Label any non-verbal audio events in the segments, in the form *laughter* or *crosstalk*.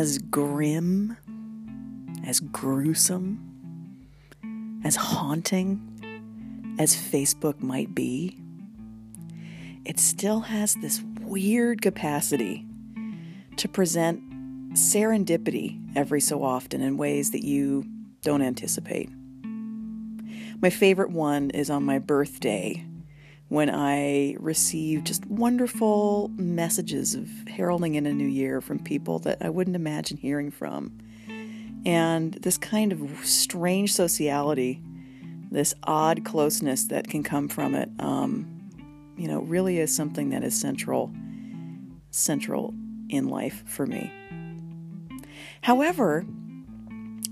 as grim, as gruesome, as haunting as Facebook might be, it still has this weird capacity to present serendipity every so often in ways that you don't anticipate. My favorite one is on my birthday when I receive just wonderful messages of heralding in a new year from people that I wouldn't imagine hearing from. And this kind of strange sociality, this odd closeness that can come from it, um, you know, really is something that is central, central in life for me. However,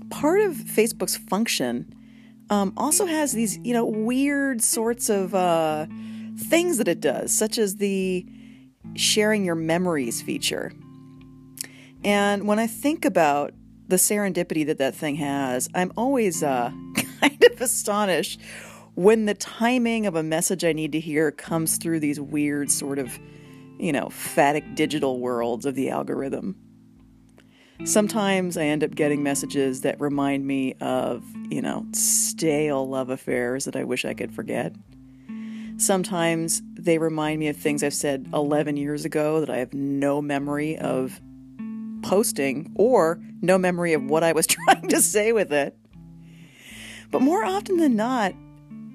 part of Facebook's function um, also has these, you know, weird sorts of uh, things that it does, such as the sharing your memories feature. And when I think about the serendipity that that thing has, I'm always uh, *laughs* kind of astonished when the timing of a message I need to hear comes through these weird sort of, you know, phatic digital worlds of the algorithm. Sometimes I end up getting messages that remind me of, you know, stale love affairs that I wish I could forget. Sometimes they remind me of things I've said 11 years ago that I have no memory of posting or no memory of what I was *laughs* trying to say with it. But more often than not,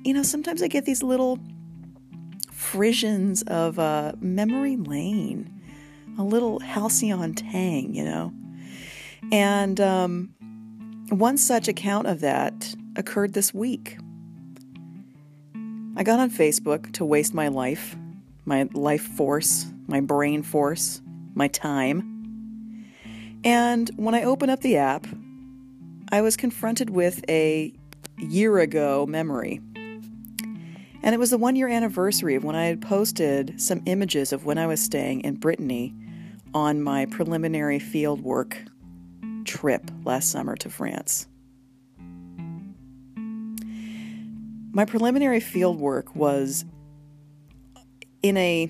you know, sometimes I get these little frissions of uh, memory lane, a little halcyon tang, you know. And um, one such account of that occurred this week. I got on Facebook to waste my life, my life force, my brain force, my time. And when I opened up the app, I was confronted with a year ago memory. And it was the one year anniversary of when I had posted some images of when I was staying in Brittany on my preliminary field work trip last summer to France. My preliminary field work was in a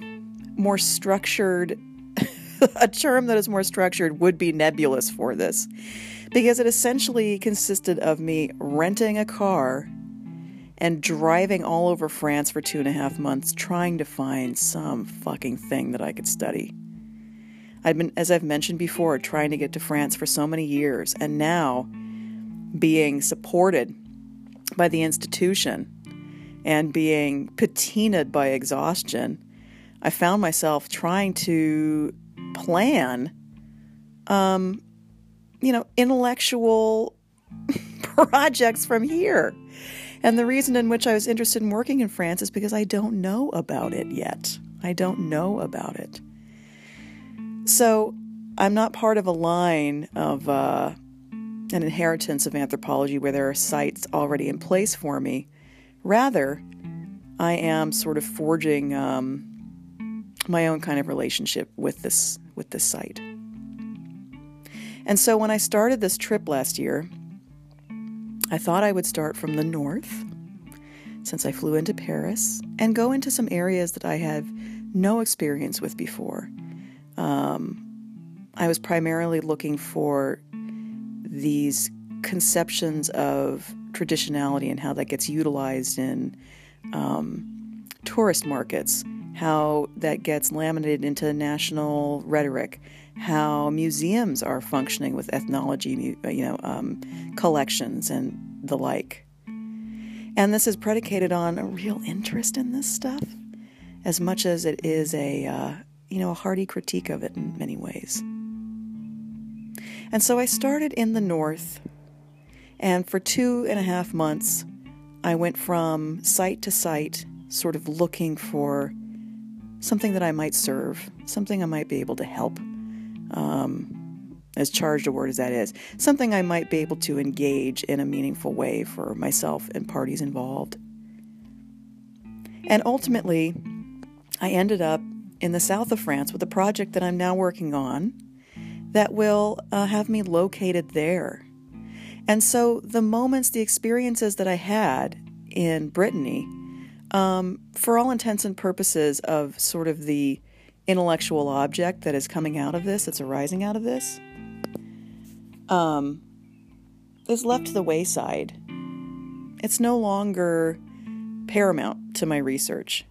more structured, *laughs* a term that is more structured would be nebulous for this, because it essentially consisted of me renting a car and driving all over France for two and a half months trying to find some fucking thing that I could study. I've been, as I've mentioned before, trying to get to France for so many years, and now being supported by the institution and being patinaed by exhaustion, I found myself trying to plan, um, you know, intellectual *laughs* projects from here. And the reason in which I was interested in working in France is because I don't know about it yet. I don't know about it. So I'm not part of a line of uh, an inheritance of anthropology where there are sites already in place for me. Rather, I am sort of forging um, my own kind of relationship with this with this site. And so when I started this trip last year, I thought I would start from the north, since I flew into Paris, and go into some areas that I have no experience with before. Um, I was primarily looking for these conceptions of traditionality and how that gets utilized in um, tourist markets, how that gets laminated into national rhetoric, how museums are functioning with ethnology, you know, um, collections and the like. And this is predicated on a real interest in this stuff, as much as it is a, uh, you know, a hearty critique of it in many ways. And so I started in the north, and for two and a half months, I went from site to site, sort of looking for something that I might serve, something I might be able to help. Um, as charged a word as that is, something I might be able to engage in a meaningful way for myself and parties involved. And ultimately, I ended up in the south of France with a project that I'm now working on that will uh, have me located there. And so the moments, the experiences that I had in Brittany, um, for all intents and purposes of sort of the intellectual object that is coming out of this, that's arising out of this, um, is left to the wayside. It's no longer paramount to my research.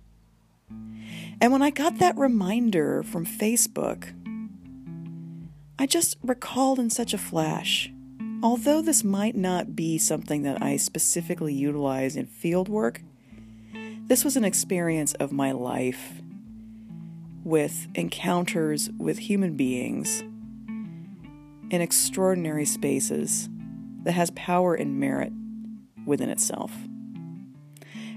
And when I got that reminder from Facebook, I just recalled in such a flash. Although this might not be something that I specifically utilize in field work, this was an experience of my life with encounters with human beings in extraordinary spaces that has power and merit within itself.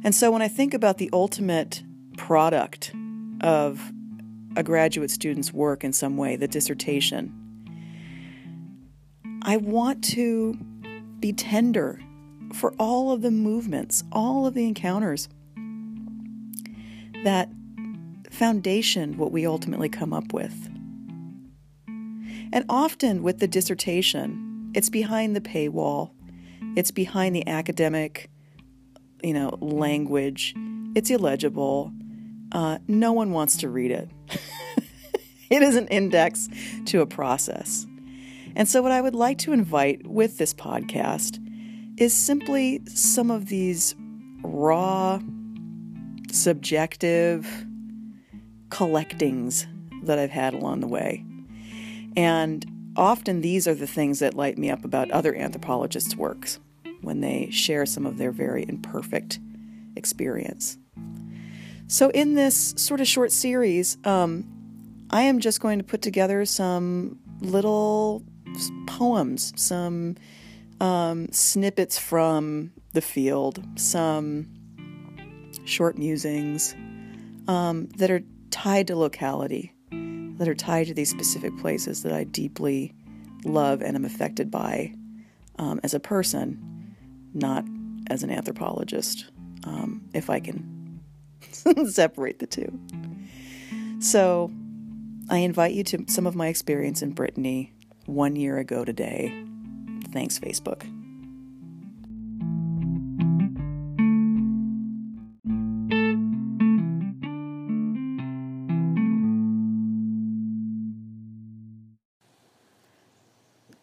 And so when I think about the ultimate product of a graduate student's work in some way, the dissertation, I want to be tender for all of the movements, all of the encounters that foundation what we ultimately come up with. And often with the dissertation, it's behind the paywall, it's behind the academic, you know, language, it's illegible. Uh, no one wants to read it. *laughs* it is an index to a process. And so, what I would like to invite with this podcast is simply some of these raw, subjective collectings that I've had along the way. And often these are the things that light me up about other anthropologists' works when they share some of their very imperfect experience. So, in this sort of short series, um, I am just going to put together some little poems, some um, snippets from the field, some short musings um, that are tied to locality, that are tied to these specific places that I deeply love and am affected by um, as a person, not as an anthropologist, um, if I can *laughs* separate the two. So, I invite you to some of my experience in Brittany one year ago today. Thanks, Facebook.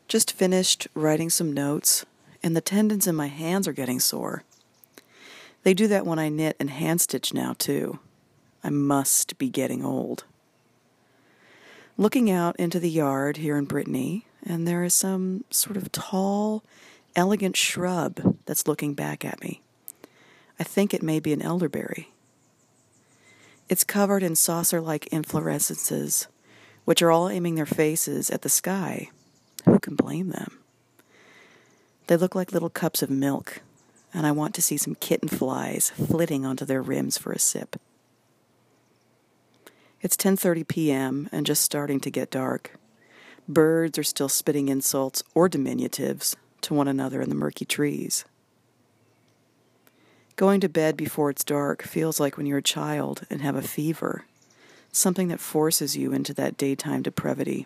Just finished writing some notes, and the tendons in my hands are getting sore. They do that when I knit and hand stitch now, too. I must be getting old. Looking out into the yard here in Brittany, and there is some sort of tall, elegant shrub that's looking back at me. I think it may be an elderberry. It's covered in saucer like inflorescences, which are all aiming their faces at the sky who can blame them? They look like little cups of milk, and I want to see some kitten flies flitting onto their rims for a sip. It's 10:30 p.m. and just starting to get dark. Birds are still spitting insults or diminutives to one another in the murky trees. Going to bed before it's dark feels like when you're a child and have a fever, something that forces you into that daytime depravity.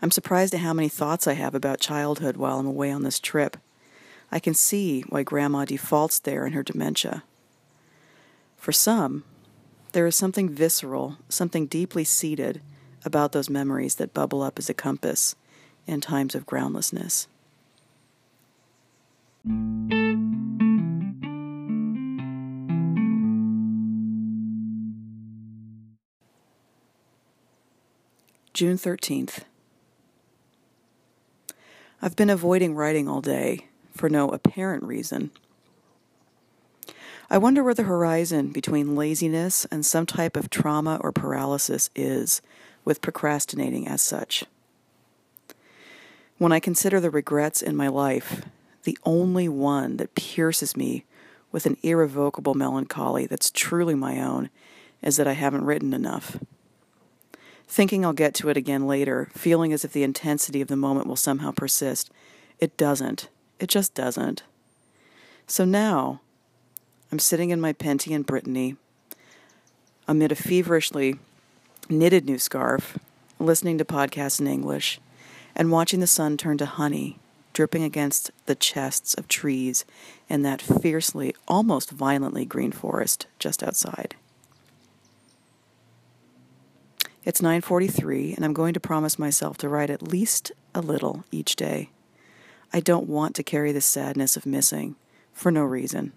I'm surprised at how many thoughts I have about childhood while I'm away on this trip. I can see why Grandma defaults there in her dementia. For some, there is something visceral, something deeply seated about those memories that bubble up as a compass in times of groundlessness. June 13th. I've been avoiding writing all day for no apparent reason. I wonder where the horizon between laziness and some type of trauma or paralysis is with procrastinating as such. When I consider the regrets in my life, the only one that pierces me with an irrevocable melancholy that's truly my own is that I haven't written enough thinking I'll get to it again later, feeling as if the intensity of the moment will somehow persist. It doesn't. It just doesn't. So now, I'm sitting in my Penty in Brittany, amid a feverishly knitted new scarf, listening to podcasts in English, and watching the sun turn to honey dripping against the chests of trees in that fiercely, almost violently green forest just outside. It's 9:43 and I'm going to promise myself to write at least a little each day. I don't want to carry the sadness of missing for no reason.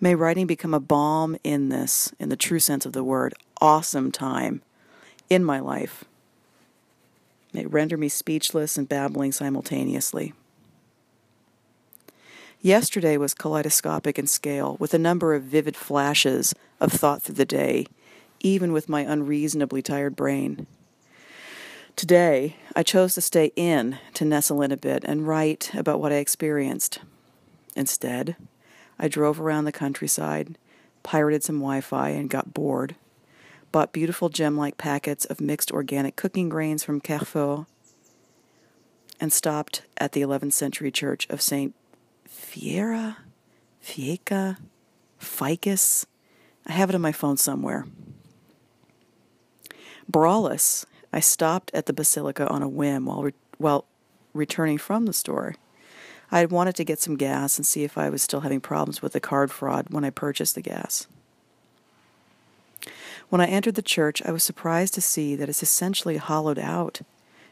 May writing become a balm in this, in the true sense of the word, awesome time in my life. May it render me speechless and babbling simultaneously. Yesterday was kaleidoscopic in scale, with a number of vivid flashes of thought through the day, even with my unreasonably tired brain. Today, I chose to stay in to nestle in a bit and write about what I experienced. Instead, I drove around the countryside, pirated some Wi Fi, and got bored. Bought beautiful gem like packets of mixed organic cooking grains from Carrefour, and stopped at the 11th century church of St. Fiera, Fieca, Ficus. I have it on my phone somewhere. Brawless I stopped at the basilica on a whim while, re- while returning from the store. I had wanted to get some gas and see if I was still having problems with the card fraud when I purchased the gas. When I entered the church, I was surprised to see that it's essentially hollowed out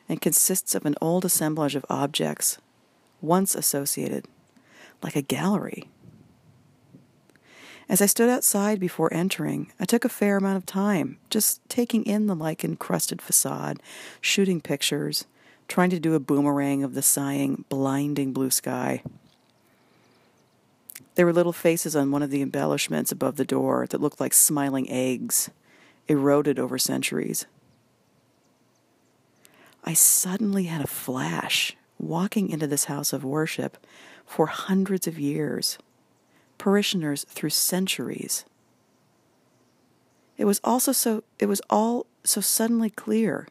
and consists of an old assemblage of objects once associated, like a gallery. As I stood outside before entering, I took a fair amount of time just taking in the lichen crusted facade, shooting pictures, trying to do a boomerang of the sighing, blinding blue sky. There were little faces on one of the embellishments above the door that looked like smiling eggs, eroded over centuries. I suddenly had a flash walking into this house of worship for hundreds of years parishioners through centuries. It was also so it was all so suddenly clear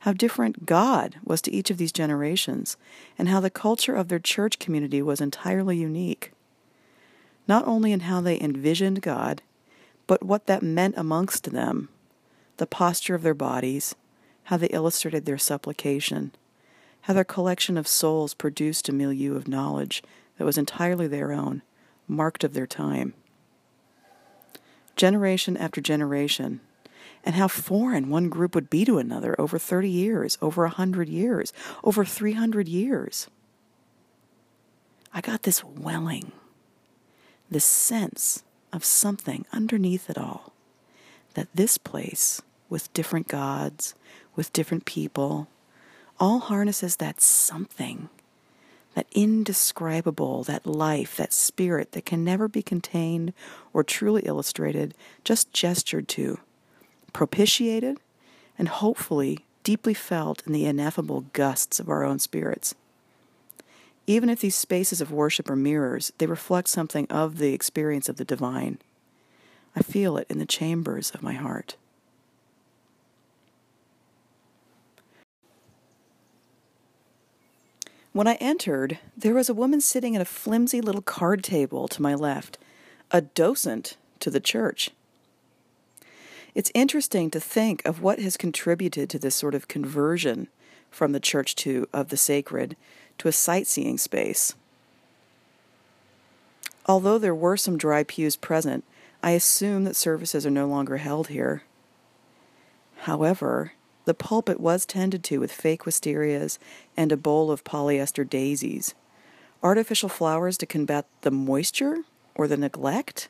how different God was to each of these generations and how the culture of their church community was entirely unique. Not only in how they envisioned God, but what that meant amongst them, the posture of their bodies, how they illustrated their supplication, how their collection of souls produced a milieu of knowledge that was entirely their own, marked of their time. Generation after generation, and how foreign one group would be to another over 30 years, over a 100 years, over 300 years. I got this welling, this sense of something underneath it all, that this place, with different gods, with different people, all harnesses that something that indescribable, that life, that spirit that can never be contained or truly illustrated, just gestured to, propitiated, and hopefully deeply felt in the ineffable gusts of our own spirits. Even if these spaces of worship are mirrors, they reflect something of the experience of the divine. I feel it in the chambers of my heart. When I entered, there was a woman sitting at a flimsy little card table to my left, a docent to the church. It's interesting to think of what has contributed to this sort of conversion from the church to of the sacred to a sightseeing space. Although there were some dry pews present, I assume that services are no longer held here. However, the pulpit was tended to with fake wisterias and a bowl of polyester daisies. Artificial flowers to combat the moisture or the neglect?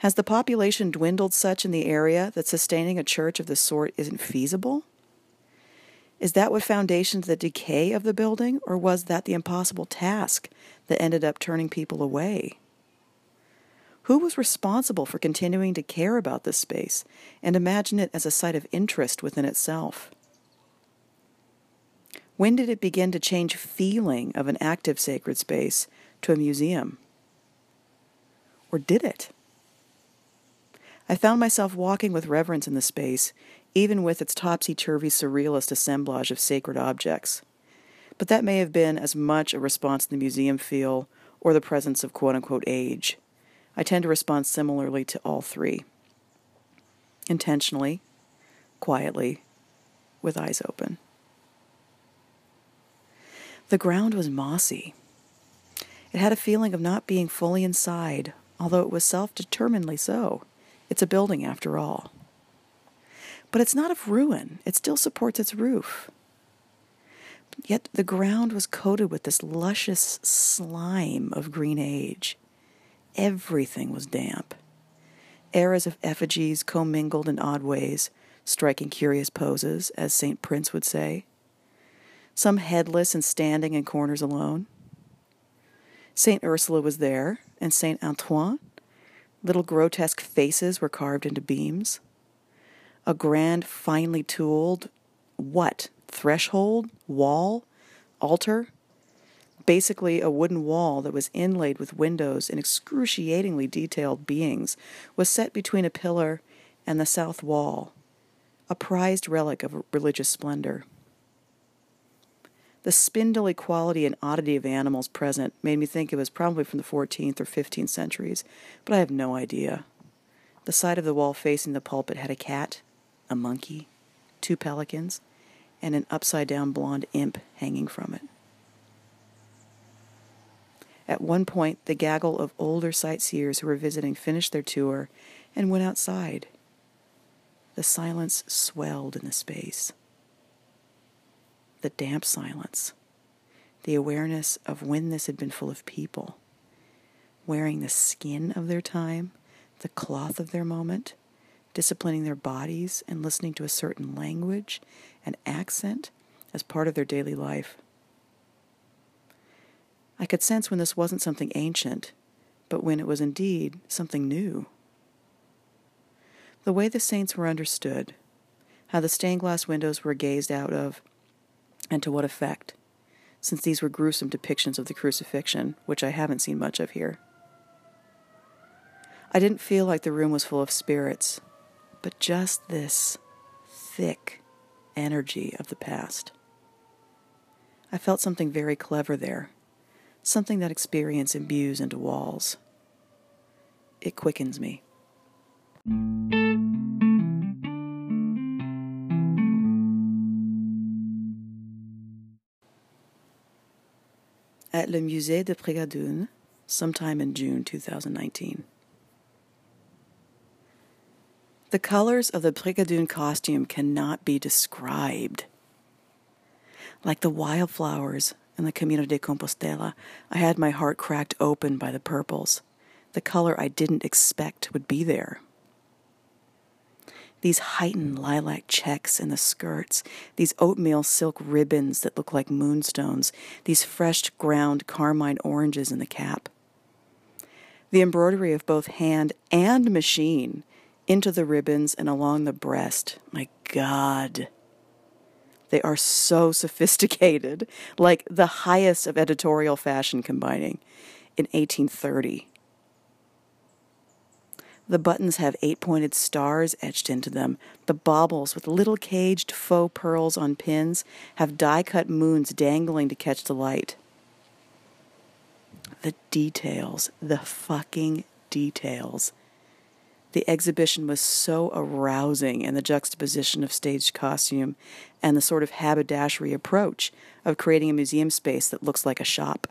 Has the population dwindled such in the area that sustaining a church of this sort isn't feasible? Is that what foundationed the decay of the building, or was that the impossible task that ended up turning people away? Who was responsible for continuing to care about this space and imagine it as a site of interest within itself? When did it begin to change feeling of an active sacred space to a museum? Or did it? I found myself walking with reverence in the space, even with its topsy turvy surrealist assemblage of sacred objects. But that may have been as much a response to the museum feel or the presence of quote unquote age. I tend to respond similarly to all three intentionally, quietly, with eyes open. The ground was mossy. It had a feeling of not being fully inside, although it was self determinedly so. It's a building after all. But it's not of ruin, it still supports its roof. Yet the ground was coated with this luscious slime of green age. Everything was damp. Eras of effigies commingled in odd ways, striking curious poses, as St. Prince would say. Some headless and standing in corners alone. St. Ursula was there, and St. Antoine. Little grotesque faces were carved into beams. A grand, finely tooled, what? Threshold? Wall? Altar? basically a wooden wall that was inlaid with windows and excruciatingly detailed beings, was set between a pillar and the south wall, a prized relic of religious splendor. The spindly quality and oddity of animals present made me think it was probably from the 14th or 15th centuries, but I have no idea. The side of the wall facing the pulpit had a cat, a monkey, two pelicans, and an upside down blonde imp hanging from it. At one point, the gaggle of older sightseers who were visiting finished their tour and went outside. The silence swelled in the space. The damp silence. The awareness of when this had been full of people, wearing the skin of their time, the cloth of their moment, disciplining their bodies and listening to a certain language and accent as part of their daily life. I could sense when this wasn't something ancient, but when it was indeed something new. The way the saints were understood, how the stained glass windows were gazed out of, and to what effect, since these were gruesome depictions of the crucifixion, which I haven't seen much of here. I didn't feel like the room was full of spirits, but just this thick energy of the past. I felt something very clever there something that experience imbues into walls. It quickens me. At Le Musée de Bigouden, sometime in June 2019. The colors of the Bigouden costume cannot be described. Like the wildflowers in the Camino de Compostela, I had my heart cracked open by the purples, the color I didn't expect would be there. These heightened lilac checks in the skirts, these oatmeal silk ribbons that look like moonstones, these fresh ground carmine oranges in the cap. The embroidery of both hand and machine into the ribbons and along the breast. My God. They are so *laughs* sophisticated, like the highest of editorial fashion combining in 1830. The buttons have eight pointed stars etched into them. The baubles, with little caged faux pearls on pins, have die cut moons dangling to catch the light. The details, the fucking details. The exhibition was so arousing in the juxtaposition of staged costume and the sort of haberdashery approach of creating a museum space that looks like a shop.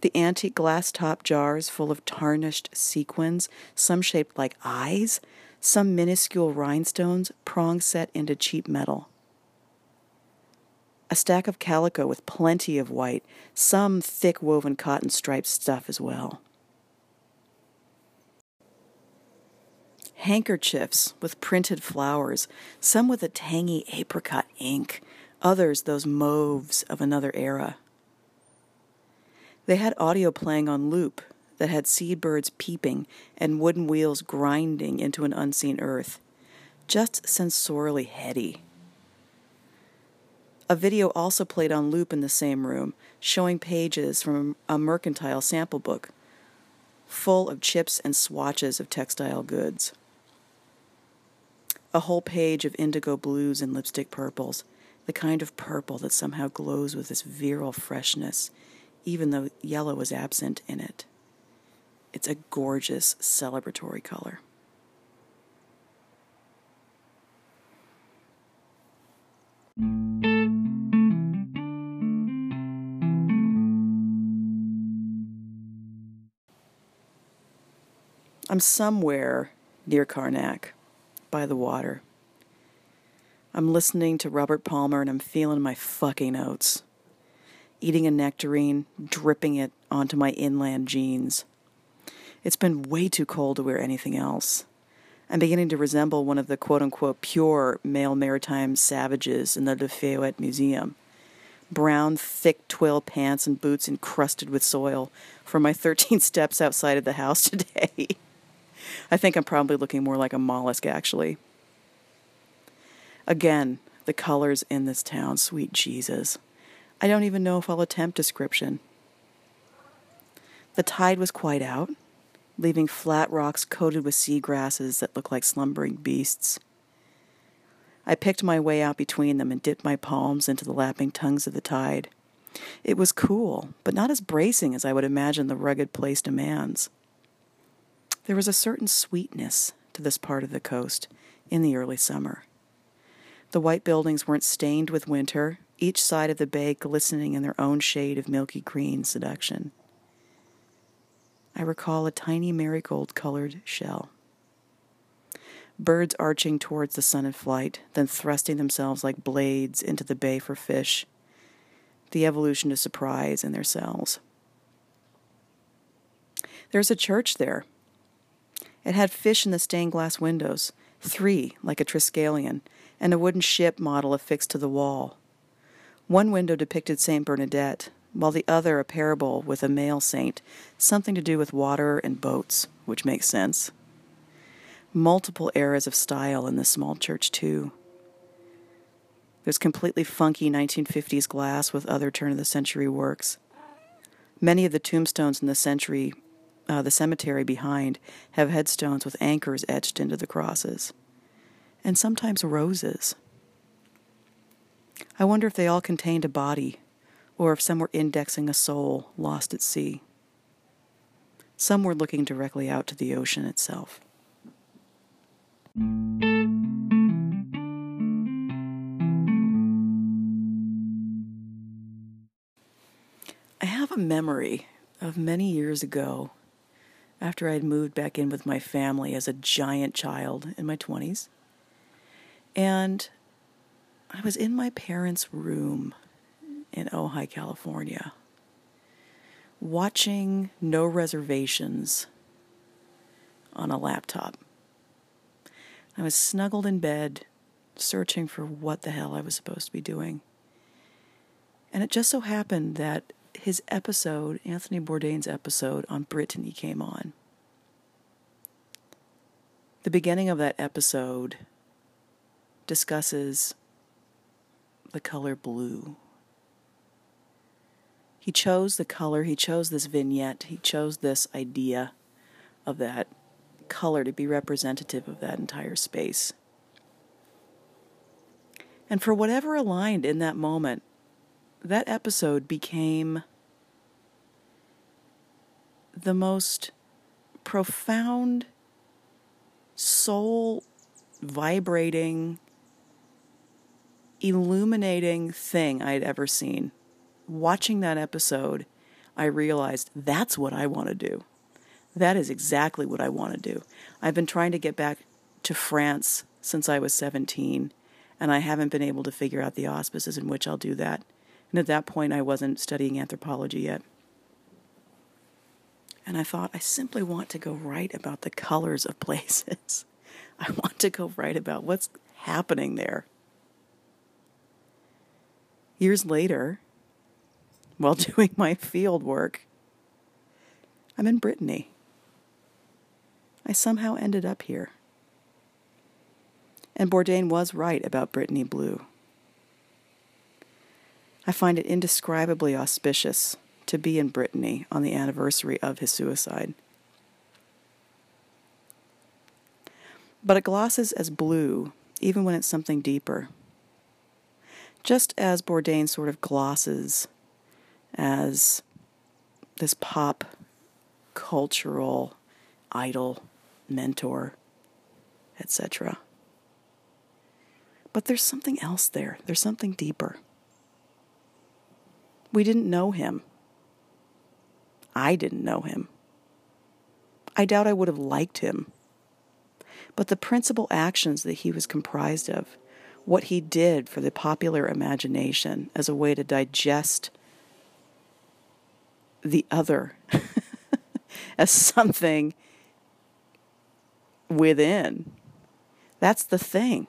The antique glass top jars full of tarnished sequins, some shaped like eyes, some minuscule rhinestones, prong set into cheap metal. A stack of calico with plenty of white, some thick woven cotton striped stuff as well. handkerchiefs with printed flowers, some with a tangy apricot ink, others those mauves of another era. They had audio playing on loop that had seed seabirds peeping and wooden wheels grinding into an unseen earth, just sensorially heady. A video also played on loop in the same room, showing pages from a mercantile sample book full of chips and swatches of textile goods a whole page of indigo blues and lipstick purples, the kind of purple that somehow glows with this virile freshness, even though yellow is absent in it. It's a gorgeous celebratory color. I'm somewhere near Carnac by the water. I'm listening to Robert Palmer and I'm feeling my fucking oats. Eating a nectarine, dripping it onto my inland jeans. It's been way too cold to wear anything else. I'm beginning to resemble one of the quote unquote pure male maritime savages in the Le Fayette Museum. Brown, thick twill pants and boots encrusted with soil from my *laughs* 13 steps outside of the house today. *laughs* I think I'm probably looking more like a mollusk, actually. Again, the colors in this town, sweet Jesus. I don't even know if I'll attempt description. The tide was quite out leaving flat rocks coated with sea grasses that looked like slumbering beasts. I picked my way out between them and dipped my palms into the lapping tongues of the tide. It was cool, but not as bracing as I would imagine the rugged place demands. There was a certain sweetness to this part of the coast in the early summer. The white buildings weren't stained with winter, each side of the bay glistening in their own shade of milky green seduction. I recall a tiny marigold colored shell. Birds arching towards the sun in flight, then thrusting themselves like blades into the bay for fish. The evolution of surprise in their cells. There's a church there. It had fish in the stained glass windows, three like a Triskelion, and a wooden ship model affixed to the wall. One window depicted St. Bernadette, while the other a parable with a male saint, something to do with water and boats, which makes sense. Multiple eras of style in this small church, too. There's completely funky 1950s glass with other turn of the century works. Many of the tombstones in the century, uh, the cemetery behind, have headstones with anchors etched into the crosses, and sometimes roses. I wonder if they all contained a body or if some were indexing a soul lost at sea. Some were looking directly out to the ocean itself. I have a memory of many years ago after I had moved back in with my family as a giant child in my 20s. And I was in my parents' room in Ojai, California, watching No Reservations on a laptop. I was snuggled in bed, searching for what the hell I was supposed to be doing. And it just so happened that his episode, Anthony Bourdain's episode on Brittany, came on. The beginning of that episode discusses the color blue. He chose the color, he chose this vignette, he chose this idea of that color to be representative of that entire space. And for whatever aligned in that moment, that episode became the most profound, soul vibrating, illuminating thing I'd ever seen watching that episode, I realized that's what I want to do. That is exactly what I want to do. I've been trying to get back to France since I was 17, and I haven't been able to figure out the auspices in which I'll do that. And at that point, I wasn't studying anthropology yet. And I thought, I simply want to go write about the colors of *laughs* places. I want to go write about what's happening there. Years later, while *laughs* doing my field work. I'm in Brittany. I somehow ended up here. And Bourdain was right about Brittany Blue. I find it indescribably auspicious to be in Brittany on the anniversary of his suicide. But it glosses as blue, even when it's something deeper. Just as Bourdain sort of glosses as this pop cultural idol, mentor, etc. But there's something else there. There's something deeper. We didn't know him. I didn't know him. I doubt I would have liked him. but the principal actions that he was comprised of, what he did for the popular imagination as a way to digest the other *laughs* as something within. That's the thing.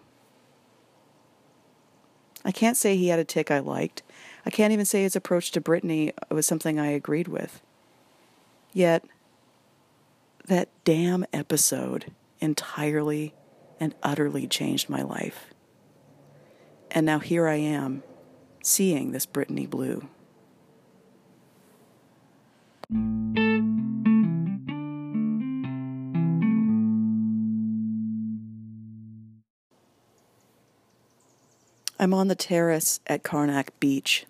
I can't say he had a tick I liked. I can't even say his approach to Brittany was something I agreed with. Yet, that damn episode entirely and utterly changed my life. And now here I am, seeing this Brittany Blue. I'm on the terrace at Carnac Beach.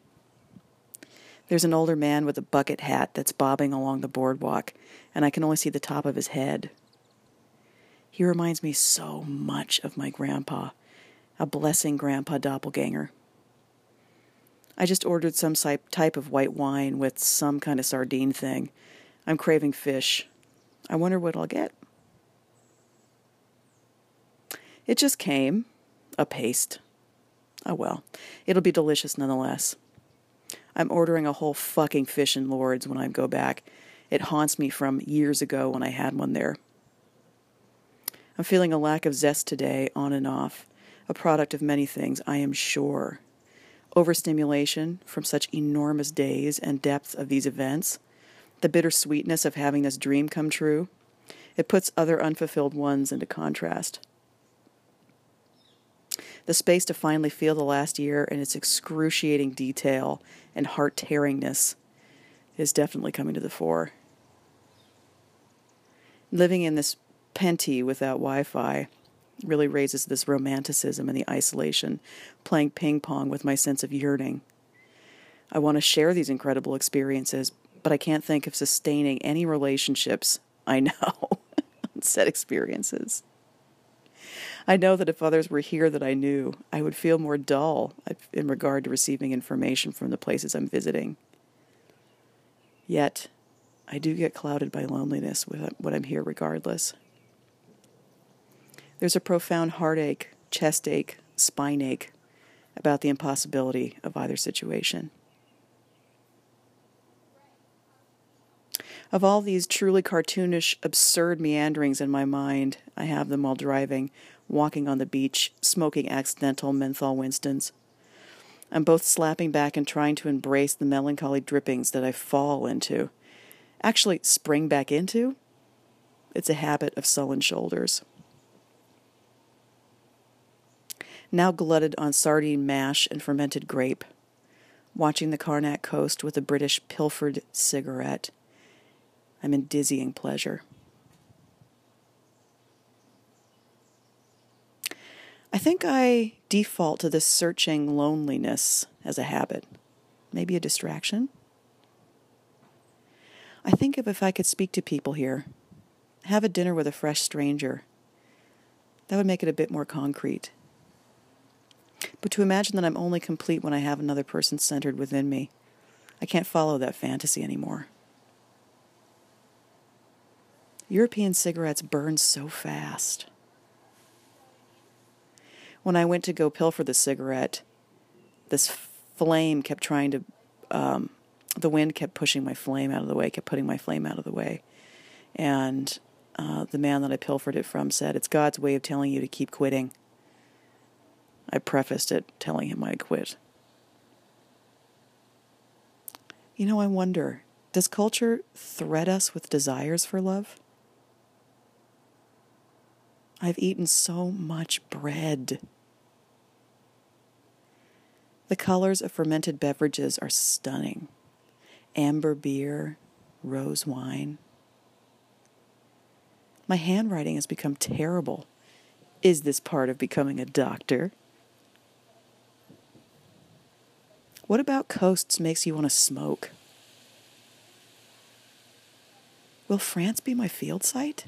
There's an older man with a bucket hat that's bobbing along the boardwalk, and I can only see the top of his head. He reminds me so much of my grandpa, a blessing grandpa doppelganger. I just ordered some type of white wine with some kind of sardine thing. I'm craving fish. I wonder what I'll get. It just came a paste. Oh well, it'll be delicious nonetheless. I'm ordering a whole fucking fish in Lords when I go back. It haunts me from years ago when I had one there. I'm feeling a lack of zest today, on and off, a product of many things, I am sure. Overstimulation from such enormous days and depth of these events, the bittersweetness of having this dream come true. It puts other unfulfilled ones into contrast the space to finally feel the last year and its excruciating detail and heart tearingness is definitely coming to the fore. Living in this penty without Wi Fi really raises this romanticism and the isolation, playing ping pong with my sense of yearning. I want to share these incredible experiences, but I can't think of sustaining any relationships I know *laughs* on said experiences. I know that if others were here that I knew, I would feel more dull in regard to receiving information from the places I'm visiting. Yet, I do get clouded by loneliness when I'm here regardless. There's a profound heartache, chest ache, spine ache about the impossibility of either situation. Of all these truly cartoonish, absurd meanderings in my mind, I have them while driving, walking on the beach, smoking accidental menthol Winstons. I'm both slapping back and trying to embrace the melancholy drippings that I fall into. Actually, spring back into? It's a habit of sullen shoulders. Now glutted on sardine mash and fermented grape, watching the Carnac coast with a British pilfered cigarette. I'm in dizzying pleasure. I think I default to this searching loneliness as a habit, maybe a distraction. I think of if I could speak to people here, have a dinner with a fresh stranger, that would make it a bit more concrete. But to imagine that I'm only complete when I have another person centered within me, I can't follow that fantasy anymore. European cigarettes burn so fast when I went to go pilfer the cigarette, this flame kept trying to, um, the wind kept pushing my flame out of the way, kept putting my flame out of the way. And uh, the man that I pilfered it from said, It's God's way of telling you to keep quitting. I prefaced it telling him I'd quit. You know, I wonder does culture threat us with desires for love? I've eaten so much bread. The colors of fermented beverages are stunning amber beer, rose wine. My handwriting has become terrible. Is this part of becoming a doctor? What about coasts makes you want to smoke? Will France be my field site?